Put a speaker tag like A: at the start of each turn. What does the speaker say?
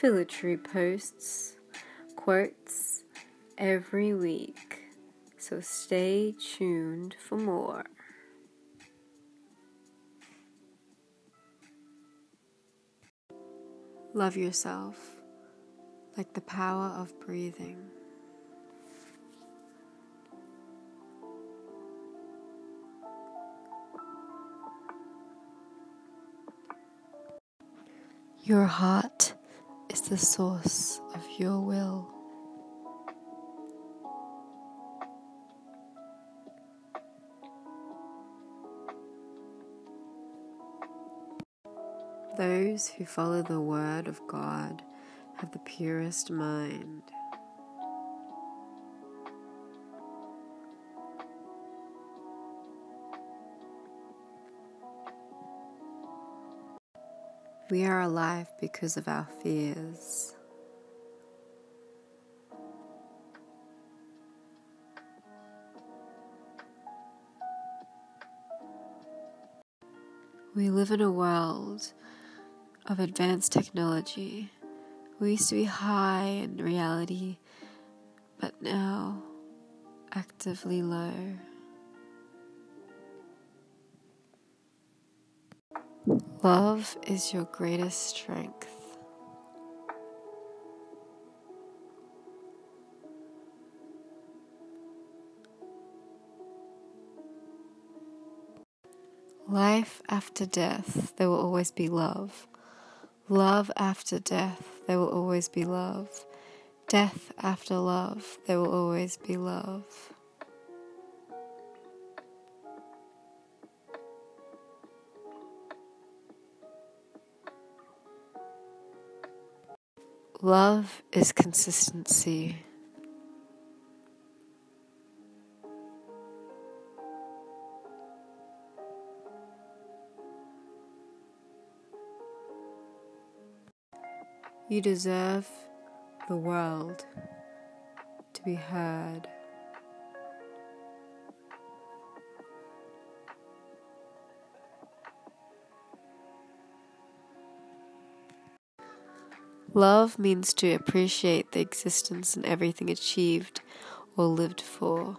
A: Philitry posts quotes every week, so stay tuned for more. Love yourself like the power of breathing. Your heart the source of your will. Those who follow the word of God have the purest mind. We are alive because of our fears. We live in a world of advanced technology. We used to be high in reality, but now actively low. Love is your greatest strength. Life after death, there will always be love. Love after death, there will always be love. Death after love, there will always be love. Love is consistency. You deserve the world to be heard. Love means to appreciate the existence and everything achieved or lived for.